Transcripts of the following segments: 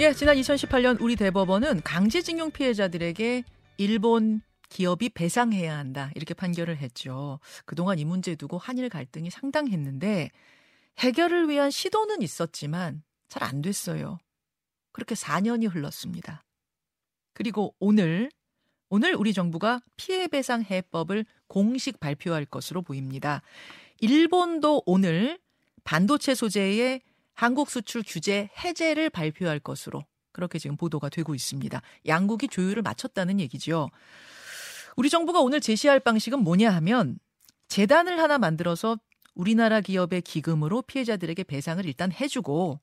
예, 지난 2018년 우리 대법원은 강제징용 피해자들에게 일본 기업이 배상해야 한다 이렇게 판결을 했죠. 그동안 이 문제 두고 한일 갈등이 상당했는데 해결을 위한 시도는 있었지만 잘 안 됐어요. 그렇게 4년이 흘렀습니다. 그리고 오늘 오늘 우리 정부가 피해배상 해법을 공식 발표할 것으로 보입니다. 일본도 오늘 반도체 소재의 한국 수출 규제 해제를 발표할 것으로 그렇게 지금 보도가 되고 있습니다. 양국이 조율을 마쳤다는 얘기죠. 우리 정부가 오늘 제시할 방식은 뭐냐 하면 재단을 하나 만들어서 우리나라 기업의 기금으로 피해자들에게 배상을 일단 해주고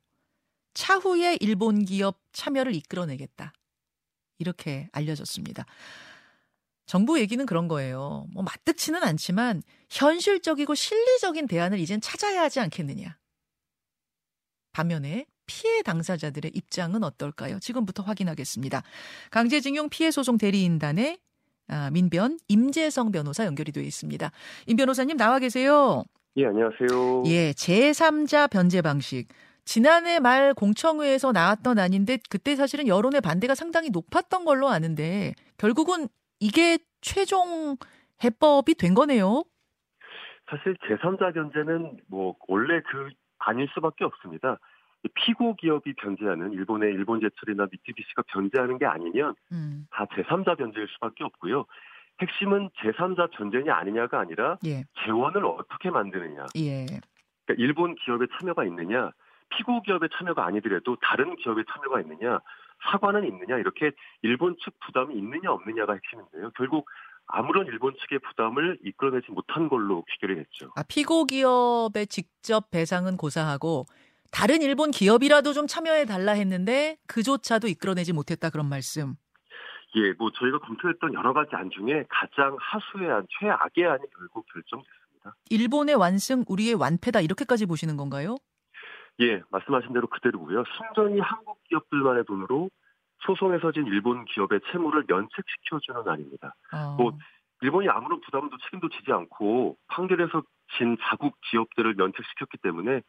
차후에 일본 기업 참여를 이끌어내겠다. 이렇게 알려졌습니다. 정부 얘기는 그런 거예요. 뭐 맞득치는 않지만 현실적이고 실리적인 대안을 이젠 찾아야 하지 않겠느냐. 반면에 피해 당사자들의 입장은 어떨까요? 지금부터 확인하겠습니다. 강제징용 피해 소송 대리인단의 아, 민변 임재성 변호사 연결이 되어 있습니다. 임 변호사님 나와 계세요. 예, 안녕하세요. 예, 제3자 변제 방식. 지난해 말 공청회에서 나왔던 아닌데 그때 사실은 여론의 반대가 상당히 높았던 걸로 아는데 결국은 이게 최종 해법이 된 거네요. 사실 제3자 변제는 뭐 원래 그 아닐 수밖에 없습니다. 피고 기업이 변제하는 일본의 일본제철이나 미쓰비시가 변제하는 게 아니면 음. 다 제3자 변제일 수밖에 없고요. 핵심은 제3자 변제냐 아니냐가 아니라 예. 재원을 어떻게 만드느냐. 예. 그러니까 일본 기업의 참여가 있느냐, 피고 기업의 참여가 아니더라도 다른 기업의 참여가 있느냐, 사과는 있느냐 이렇게 일본 측 부담이 있느냐 없느냐가 핵심인데요. 결국 아무런 일본 측의 부담을 이끌어내지 못한 걸로 귀결이 됐죠. 아, 피고 기업의 직접 배상은 고사하고 다른 일본 기업이라도 좀 참여해 달라 했는데 그조차도 이끌어내지 못했다 그런 말씀. 예, 뭐 저희가 검토했던 여러 가지 안 중에 가장 하수의 안, 최악의 안이 결국 결정됐습니다. 일본의 완승, 우리의 완패다 이렇게까지 보시는 건가요? 예, 말씀하신 대로 그대로고요. 순전히 한국 기업들만의 돈으로 소송에서 진 일본 기업의 채무를 면책시켜주는 안입니다. 어. 뭐 일본이 아무런 부담도 책임도 지지 않고 판결에서 진 자국 기업들을 면책시켰기 때문에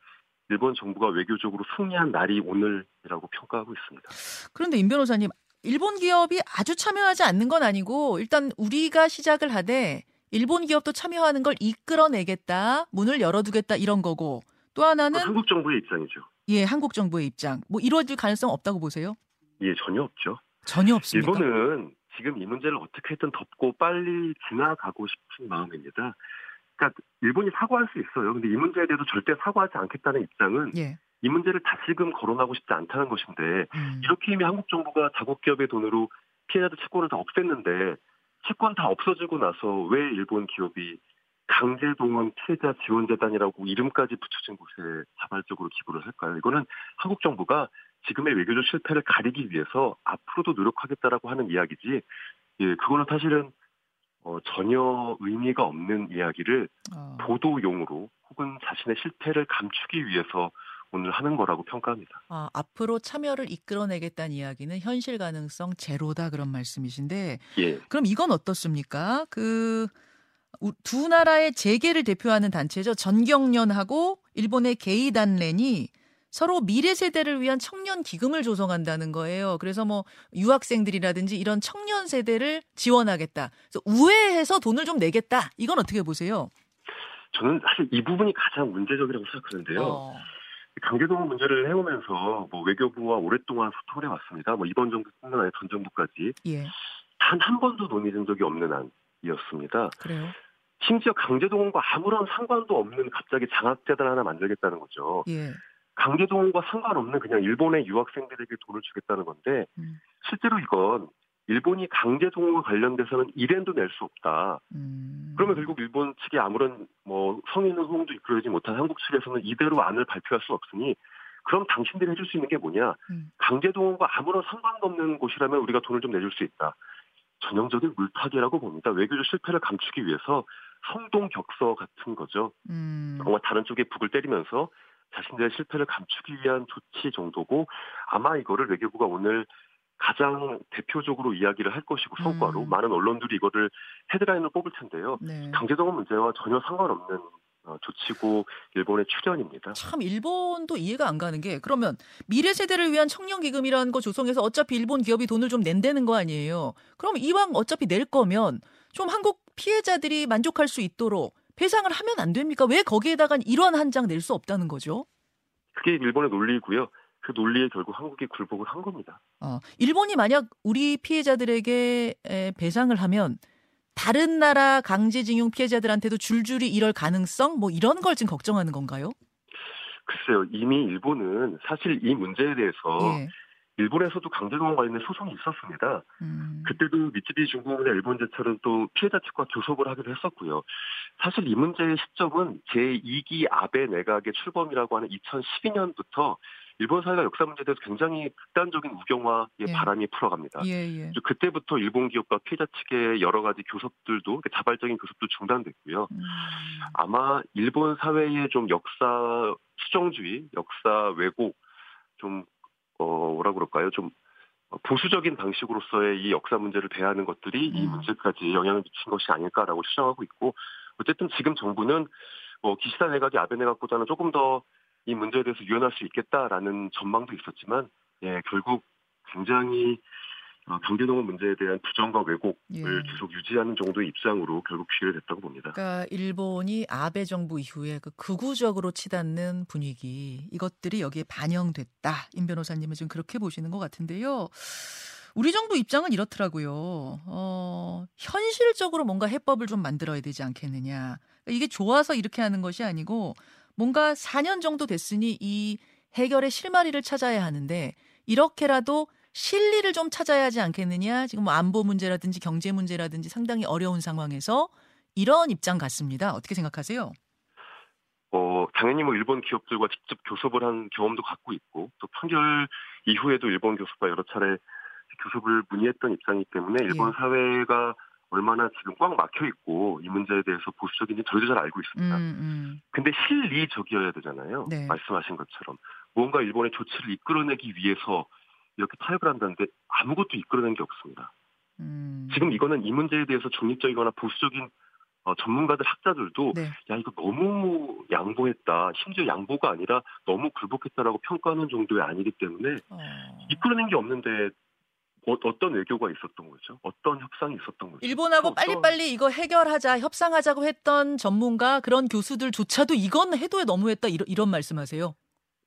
일본 정부가 외교적으로 승리한 날이 오늘이라고 평가하고 있습니다. 그런데 임 변호사님, 일본 기업이 아주 참여하지 않는 건 아니고 일단 우리가 시작을 하되 일본 기업도 참여하는 걸 이끌어내겠다, 문을 열어두겠다 이런 거고 또 하나는 한국 정부의 입장이죠. 예, 한국 정부의 입장. 뭐 이루어질 가능성 없다고 보세요? 예, 전혀 없죠. 전혀 없습니다. 일본은 지금 이 문제를 어떻게든 덮고 빨리 지나가고 싶은 마음입니다. 그러니까 일본이 사과할 수 있어요. 근데 이 문제에 대해서 절대 사과하지 않겠다는 입장은 예. 이 문제를 다시금 거론하고 싶지 않다는 것인데 음. 이렇게 이미 한국 정부가 자국 기업의 돈으로 피해자들 채권을 다 없앴는데 채권 다 없어지고 나서 왜 일본 기업이 강제동원 피해자 지원재단이라고 이름까지 붙여진 곳에 자발적으로 기부를 할까요? 이거는 한국 정부가 지금의 외교적 실패를 가리기 위해서 앞으로도 노력하겠다라고 하는 이야기지, 예, 그거는 사실은 어, 전혀 의미가 없는 이야기를 어. 보도용으로 혹은 자신의 실패를 감추기 위해서 오늘 하는 거라고 평가합니다. 아, 앞으로 참여를 이끌어내겠다는 이야기는 현실 가능성 제로다 그런 말씀이신데, 예. 그럼 이건 어떻습니까? 그 두 나라의 재계를 대표하는 단체죠. 전경련하고 일본의 게이단렌이 서로 미래 세대를 위한 청년 기금을 조성한다는 거예요. 그래서 뭐 유학생들이라든지 이런 청년 세대를 지원하겠다. 그래서 우회해서 돈을 좀 내겠다. 이건 어떻게 보세요? 저는 사실 이 부분이 가장 문제적이라고 생각하는데요. 어. 강제동원 문제를 해오면서 뭐 외교부와 오랫동안 소통을 해왔습니다. 뭐 이번 정부 뿐만 아니라 전 정부까지 예. 단한 번도 논의된 적이 없는 안이었습니다. 그래요? 심지어 강제동원과 아무런 상관도 없는 갑자기 장학재단 하나 만들겠다는 거죠. 예. 강제동원과 상관없는 그냥 일본의 유학생들에게 돈을 주겠다는 건데 음. 실제로 이건 일본이 강제동원과 관련돼서는 일엔도 낼 수 없다. 음. 그러면 결국 일본 측이 아무런 뭐 성인 의혹도 이끌어내지 못한 한국 측에서는 이대로 안을 발표할 수 없으니 그럼 당신들이 해줄 수 있는 게 뭐냐? 음. 강제동원과 아무런 상관도 없는 곳이라면 우리가 돈을 좀 내줄 수 있다. 전형적인 물타기라고 봅니다. 외교적 실패를 감추기 위해서 성동 격서 같은 거죠. 음. 정말 다른 쪽에 북을 때리면서 자신들의 실패를 감추기 위한 조치 정도고 아마 이거를 외교부가 오늘 가장 대표적으로 이야기를 할 것이고 성과로 음. 많은 언론들이 이거를 헤드라인을 뽑을 텐데요. 네. 강제동원 문제와 전혀 상관없는 어, 조치고 일본의 출연입니다. 참 일본도 이해가 안 가는 게 그러면 미래 세대를 위한 청년 기금이라는 거 조성해서 어차피 일본 기업이 돈을 좀 낸다는 거 아니에요. 그럼 이왕 어차피 낼 거면 좀 한국 피해자들이 만족할 수 있도록 배상을 하면 안 됩니까? 왜 거기에다가 이런 한 장 낼 수 없다는 거죠? 그게 일본의 논리이고요. 그 논리에 결국 한국이 굴복을 한 겁니다. 어, 일본이 만약 우리 피해자들에게 배상을 하면 다른 나라 강제징용 피해자들한테도 줄줄이 이럴 가능성 뭐 이런 걸 지금 걱정하는 건가요? 글쎄요. 이미 일본은 사실 이 문제에 대해서 예. 일본에서도 강제동원 관련된 소송이 있었습니다. 음. 그때도 미쯔비시 중공업이나 일본 제철은 또 피해자 측과 교섭을 하기로 했었고요. 사실 이 문제의 시점은 제2기 아베 내각의 출범이라고 하는 2012년부터 일본 사회가 역사 문제에 대해서 굉장히 극단적인 우경화의 예. 바람이 풀어갑니다. 예, 예. 그때부터 일본 기업과 피해자 측의 여러 가지 교섭들도 자발적인 교섭도 중단됐고요. 음. 아마 일본 사회의 좀 역사 수정주의, 역사 왜곡, 좀 그럴까요? 좀 보수적인 방식으로서의 이 역사 문제를 대하는 것들이 음. 이 문제까지 영향을 미친 것이 아닐까라고 추정하고 있고 어쨌든 지금 정부는 뭐 기시다 내각이 아베 내각보다는 조금 더 이 문제에 대해서 유연할 수 있겠다라는 전망도 있었지만 예, 결국 굉장히 어, 경제농업 문제에 대한 부정과 왜곡을 예. 계속 유지하는 정도의 입장으로 결국 귀결됐다고 봅니다. 그러니까 일본이 아베 정부 이후에 그 극우적으로 치닫는 분위기 이것들이 여기에 반영됐다. 임 변호사님은 지금 그렇게 보시는 것 같은데요. 우리 정부 입장은 이렇더라고요. 어, 현실적으로 뭔가 해법을 좀 만들어야 되지 않겠느냐. 그러니까 이게 좋아서 이렇게 하는 것이 아니고 뭔가 4년 정도 됐으니 이 해결의 실마리를 찾아야 하는데 이렇게라도 실리를 좀 찾아야 하지 않겠느냐. 지금 뭐 안보 문제라든지 경제 문제라든지 상당히 어려운 상황에서 이런 입장 같습니다. 어떻게 생각하세요? 어, 당연히 뭐 일본 기업들과 직접 교섭을 한 경험도 갖고 있고 또 판결 이후에도 일본 교섭과 여러 차례 교섭을 문의했던 입장이기 때문에 일본 예. 사회가 얼마나 지금 꽉 막혀 있고 이 문제에 대해서 보수적인지 저희도 잘 알고 있습니다. 음, 음. 근데 실리적이어야 되잖아요. 네. 말씀하신 것처럼 무언가 일본의 조치를 이끌어내기 위해서 이렇게 타협을 한다는 데 아무것도 이끌어낸 게 없습니다. 음. 지금 이거는 이 문제에 대해서 중립적이거나 보수적인 어, 전문가들 학자들도 네. 야 이거 너무 양보했다 심지어 양보가 아니라 너무 굴복했다라고 평가하는 정도의 아니기 때문에 어. 이끌어낸 게 없는데 어, 떤 외교가 있었던 거죠? 어떤 협상이 있었던 거죠? 일본하고 빨리빨리 이거 해결하자, 협상하자고 했던 전문가 그런 교수들조차도 이건 해도 너무했다 이런, 이런 말씀하세요?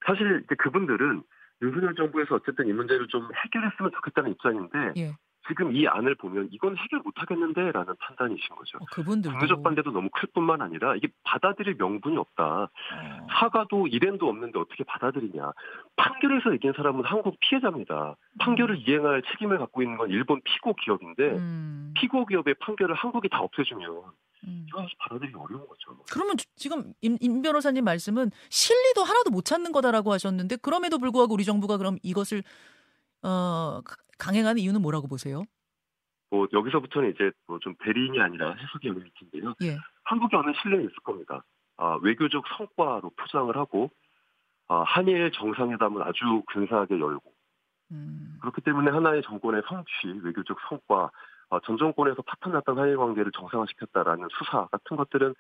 사실 그분들은 윤석열 정부에서 어쨌든 이 문제를 좀 해결했으면 좋겠다는 입장인데 예. 지금 이 안을 보면 이건 해결 못 하겠는데라는 판단이신 거죠. 어, 그분들 국내적 반대도 너무 클 뿐만 아니라 이게 받아들일 명분이 없다. 어. 사과도 일행도 없는데 어떻게 받아들이냐. 판결에서 이긴 사람은 한국 피해자입니다. 판결을 음. 이행할 책임을 갖고 있는 건 일본 피고 기업인데 음. 피고 기업의 판결을 한국이 다 없애주면 음. 이건 받아들이기 어려운 거죠. 그러면 지금 임, 임 변호사님 말씀은 실리도 하나도 못 찾는 거다라고 하셨는데 그럼에도 불구하고 우리 정부가 그럼 이것을 어 강행하는 이유는 뭐라고 보세요? 뭐 여기서부터는 이제 뭐 좀 대리인이 아니라 해석이 열릴 텐데요. 예. 한국에 어느 신뢰는 있을 겁니다. 아, 외교적 성과로 포장을 하고 아, 한일 정상회담을 아주 근사하게 열고 음. 그렇기 때문에 하나의 정권의 성취, 외교적 성과, 아, 전 정권에서 파탄났던 한일 관계를 정상화시켰다라는 수사 같은 것들은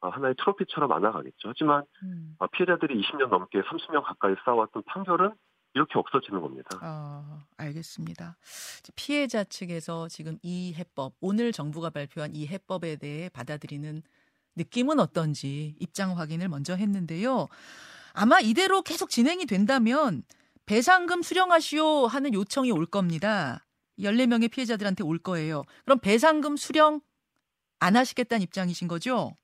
아, 하나의 트로피처럼 안아가겠죠. 하지만 음. 아, 피해자들이 20년 넘게 30년 가까이 쌓아왔던 판결은 이렇게 없어지는 겁니다. 어, 알겠습니다. 피해자 측에서 지금 이 해법, 오늘 정부가 발표한 이 해법에 대해 받아들이는 느낌은 어떤지 입장 확인을 먼저 했는데요. 아마 이대로 계속 진행이 된다면 배상금 수령하시오 하는 요청이 올 겁니다. 14명의 피해자들한테 올 거예요. 그럼 배상금 수령 안 하시겠다는 입장이신 거죠?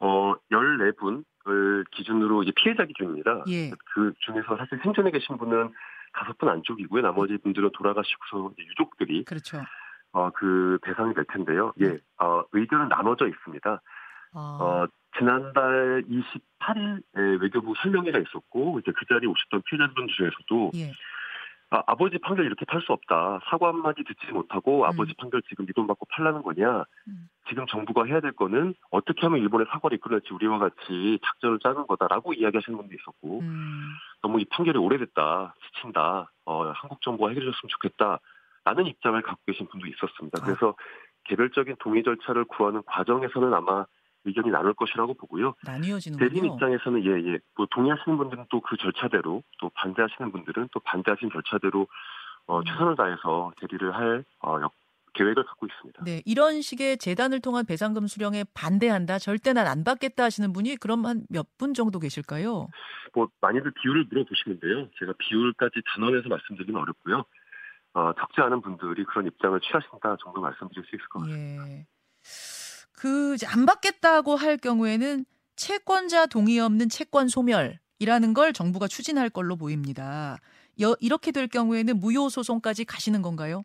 어, 14분, 을 기준으로 이제 피해자 기준입니다. 예. 그 중에서 사실 생존에 계신 분은 다섯 분 안쪽이고요. 나머지 분들은 돌아가시고서 유족들이 그렇죠. 어, 그 대상이 될 텐데요. 예, 네. 어, 의견은 나눠져 있습니다. 아. 어, 지난달 28일에 외교부 설명회가 있었고 이제 그 자리에 오셨던 피해자분 중에서도 예. 아, 아버지 판결 이렇게 팔 수 없다. 사과 한마디 듣지 못하고 음. 아버지 판결 지금 이 돈 받고 팔라는 거냐. 음. 지금 정부가 해야 될 거는 어떻게 하면 일본의 사과를 이끌어낼지 우리와 같이 작전을 짜는 거다라고 이야기하시는 분도 있었고 음. 너무 이 판결이 오래됐다. 지친다. 어, 한국 정부가 해결해 줬으면 좋겠다. 라는 입장을 갖고 계신 분도 있었습니다. 아. 그래서 개별적인 동의 절차를 구하는 과정에서는 아마 의견이 나눌 것이라고 보고요. 나뉘어지는군요. 대리인 입장에서는 예, 예. 뭐 동의하시는 분들은 또 그 절차대로 또 반대하시는 분들은 또 반대하신 절차대로 어, 음. 최선을 다해서 대리를 할 어, 계획을 갖고 있습니다. 네, 이런 식의 재단을 통한 배상금 수령에 반대한다, 절대 난 안 받겠다 하시는 분이 그럼 한 몇 분 정도 계실까요? 뭐 많이들 비율을 물어보시는데요. 제가 비율까지 단언해서 말씀드리면 어렵고요. 어, 적지 않은 분들이 그런 입장을 취하신다 정도 말씀드릴 수 있을 것 같습니다. 예. 그 안 받겠다고 할 경우에는 채권자 동의 없는 채권 소멸이라는 걸 정부가 추진할 걸로 보입니다. 여, 이렇게 될 경우에는 무효 소송까지 가시는 건가요?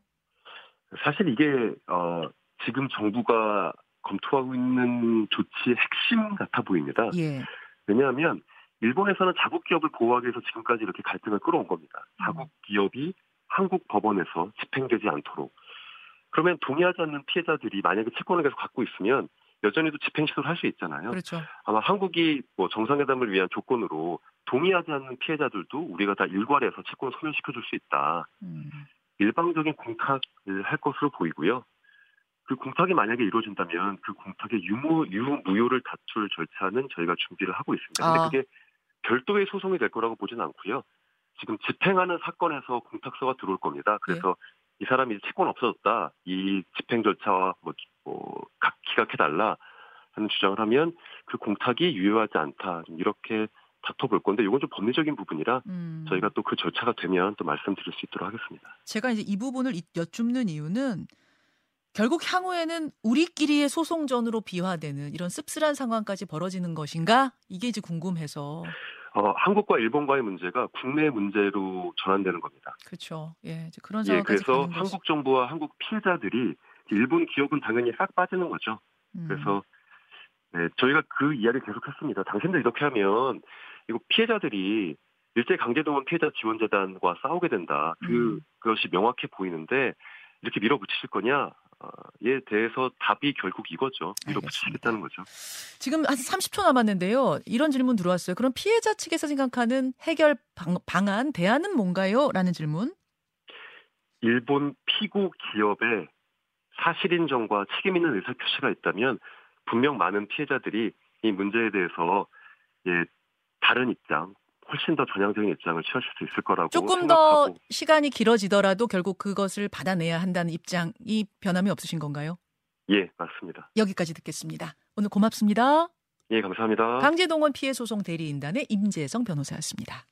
사실 이게 어, 지금 정부가 검토하고 있는 조치의 핵심 같아 보입니다. 예. 왜냐하면 일본에서는 자국 기업을 보호하기 위해서 지금까지 이렇게 갈등을 끌어온 겁니다. 자국 기업이 한국 법원에서 집행되지 않도록. 그러면 동의하지 않는 피해자들이 만약에 채권을 계속 갖고 있으면 여전히도 집행 시도를 할 수 있잖아요. 그렇죠. 아마 한국이 뭐 정상회담을 위한 조건으로 동의하지 않는 피해자들도 우리가 다 일괄해서 채권을 소멸시켜 줄 수 있다. 음. 일방적인 공탁을 할 것으로 보이고요. 그 공탁이 만약에 이루어진다면 그 공탁의 유무, 유무효를 다툴 절차는 저희가 준비를 하고 있습니다. 근데 아. 그게 별도의 소송이 될 거라고 보지는 않고요. 지금 집행하는 사건에서 공탁서가 들어올 겁니다. 그래서 네. 이 사람이 채권 없어졌다. 이 집행 절차와 뭐, 뭐 기각해달라 하는 주장을 하면 그 공탁이 유효하지 않다. 이렇게 다퉈볼 건데 이건 좀 법리적인 부분이라 음. 저희가 또 그 절차가 되면 또 말씀드릴 수 있도록 하겠습니다. 제가 이제 이 부분을 여쭙는 이유는 결국 향후에는 우리끼리의 소송전으로 비화되는 이런 씁쓸한 상황까지 벌어지는 것인가 이게 이제 궁금해서. 어, 한국과 일본과의 문제가 국내 문제로 전환되는 겁니다. 그렇죠. 예, 그런 상황까지 예, 그래서 한국 정부와 한국 피해자들이 일본 기업은 당연히 싹 빠지는 거죠. 음. 그래서 네, 저희가 그 이야기를 계속했습니다. 당신들 이렇게 하면 이거 피해자들이 일제 강제동원 피해자 지원재단과 싸우게 된다. 그 음. 그것이 명확해 보이는데 이렇게 밀어붙이실 거냐? 에 대해서 답이 결국 이거죠. 밀어붙이겠다는 거죠. 지금 한 30초 남았는데요. 이런 질문 들어왔어요. 그럼 피해자 측에서 생각하는 해결 방, 방안, 대안은 뭔가요? 라는 질문. 일본 피고 기업의 사실 인정과 책임 있는 의사 표시가 있다면 분명 많은 피해자들이 이 문제에 대해서 예, 다른 입장, 훨씬 더 전향적인 입장을 취하실 수 있을 거라고 조금 생각하고. 더 시간이 길어지더라도 결국 그것을 받아내야 한다는 입장이 변함이 없으신 건가요? 예, 맞습니다. 여기까지 듣겠습니다. 오늘 고맙습니다. 예, 감사합니다. 강제동원 피해 소송 대리인단의 임재성 변호사였습니다.